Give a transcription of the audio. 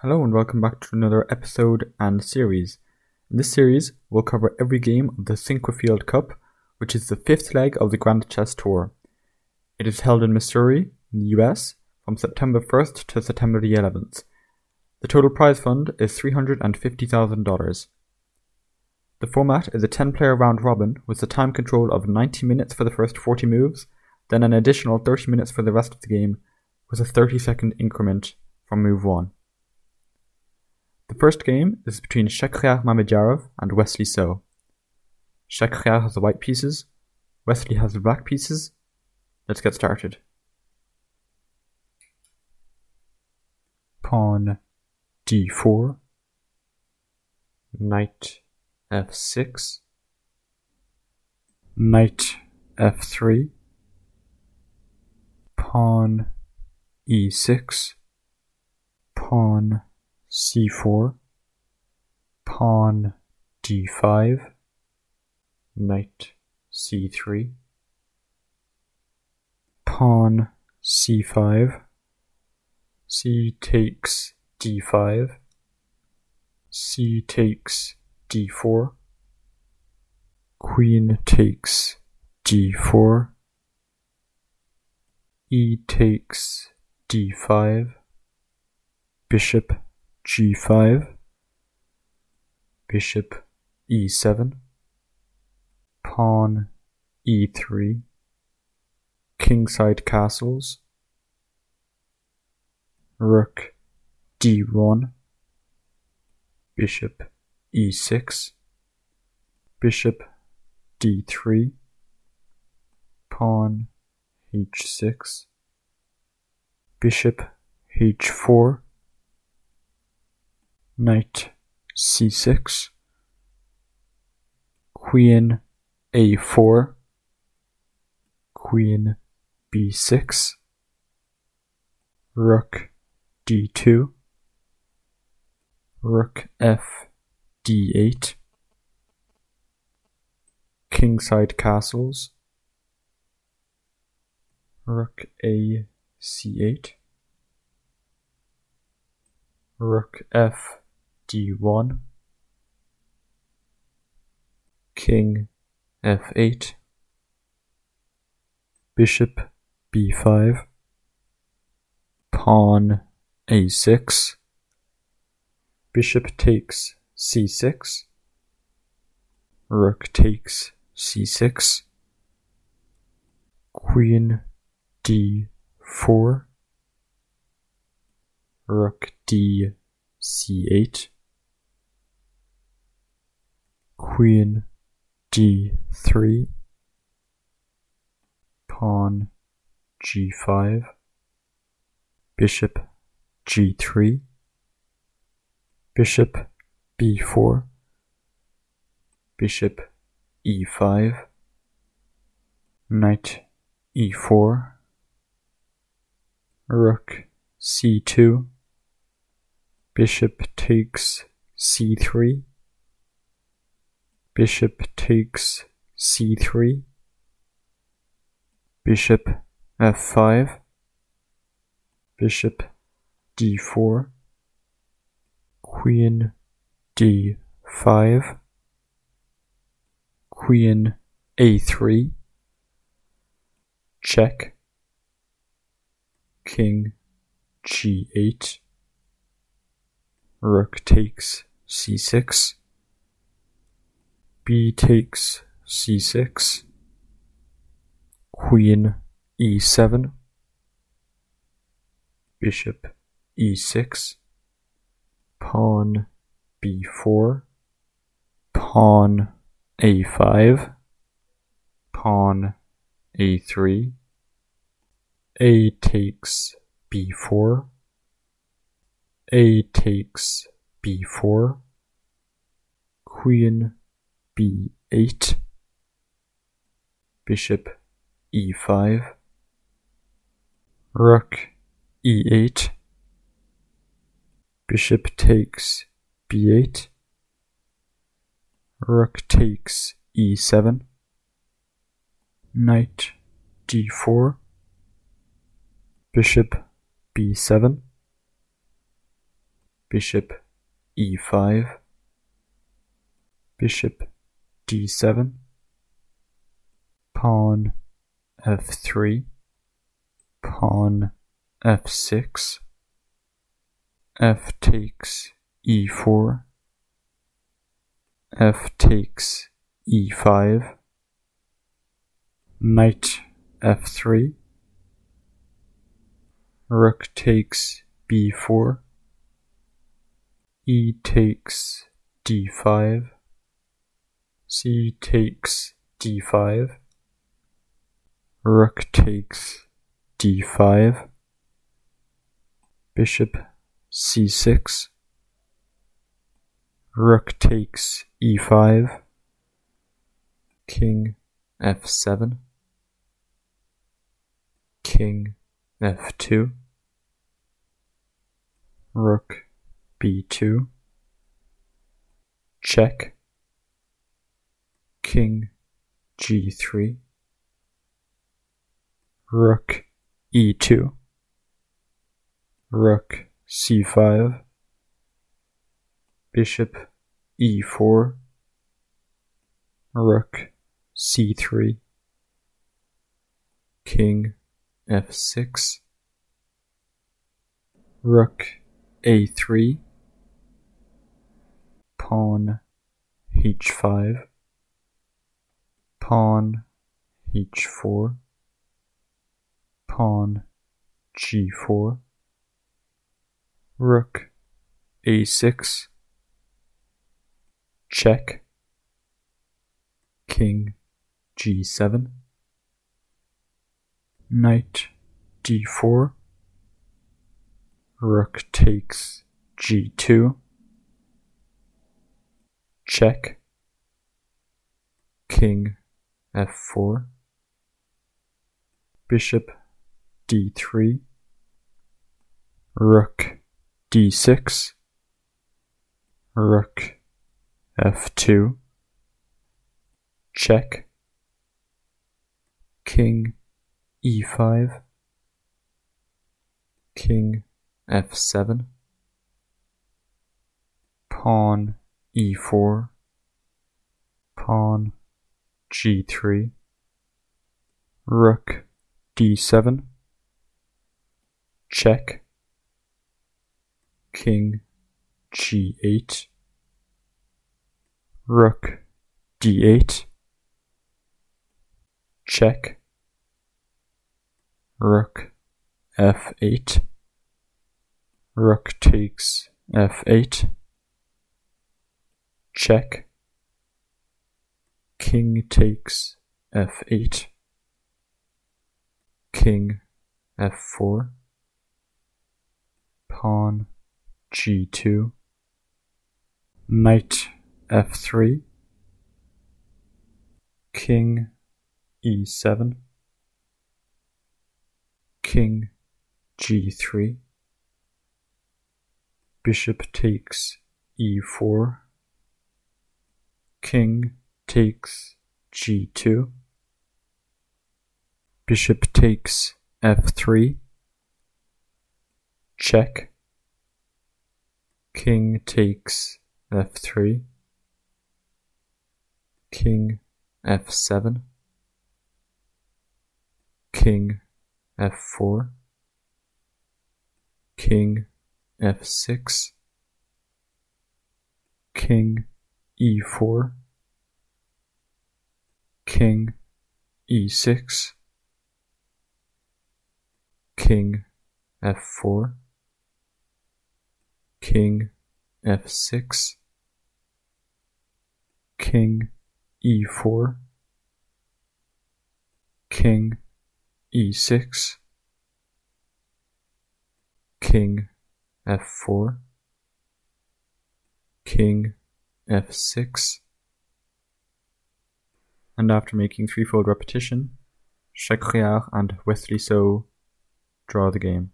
Hello and welcome back to another episode and series. In this series, we'll cover every game of the Sinquefield Cup, which is the fifth leg of the Grand Chess Tour. It is held in Missouri, in the US, from September 1st to September the 11th. The total prize fund is $350,000. The format is a 10 player round robin with a time control of 90 minutes for the first 40 moves, then an additional 30 minutes for the rest of the game, with a 30 second increment from move 1. The first game is between Shakhriyar Mamedyarov and Wesley So. Shakhriyar has the white pieces, Wesley has the black pieces. Let's get started. Pawn d4, knight f6, knight f3, pawn e6, pawn c4, pawn d5, knight c3, pawn c5, c takes d5, c takes d4, queen takes d4, e takes d5, bishop g5, bishop e7, pawn e3, kingside castles, rook d1, bishop e6, bishop d3, pawn h6, bishop h4, knight c6, queen a4, queen b6, rook d2, rook f d8, kingside castles, rook a c8, rook f d1, king f8, bishop b5, pawn a6, bishop takes c6, rook takes c6, queen d4, rook d c8, queen d3, pawn g5, bishop g3, bishop b4, bishop e5, knight e4, rook c2, bishop takes c3, bishop takes c3, bishop f5, bishop d4, queen d5, queen a3, check, king g8, rook takes c6, b takes c6, queen e7, bishop e6, pawn b4, pawn a5, pawn a3, a takes b4, a takes b4, queen b8, bishop e5, rook e8, bishop takes b8, rook takes e7, knight d4, bishop b7, bishop e5, bishop d7, pawn f3, pawn f6, f takes e4, f takes e5, knight f3, rook takes b4, e takes d5, c takes d5, rook takes d5, bishop c6, rook takes e5, king f7, king f2, rook b2, check, king g3, rook e2, rook c5, bishop e4, rook c3, king f6, rook a3, pawn h5, pawn h4, pawn g4, rook a6, check, king g7, knight d4, rook takes g2, check, king f4, bishop d3, rook d6, rook f2, check, king e5, king f7, pawn e4, pawn g3, rook d7, check, king g8, rook d8, check, rook f8, rook takes f8, check, king takes f8, king f4, pawn g2, knight f3, king e7, king g3, bishop takes e4, king takes g2, bishop takes f3, check, king takes f3, king f7, king f4, king f6, king e4, king e6, king f4, king f6, king e4, king e6, king f4, king f6, and after making threefold repetition, Shakhriyar and Wesley So draw the game.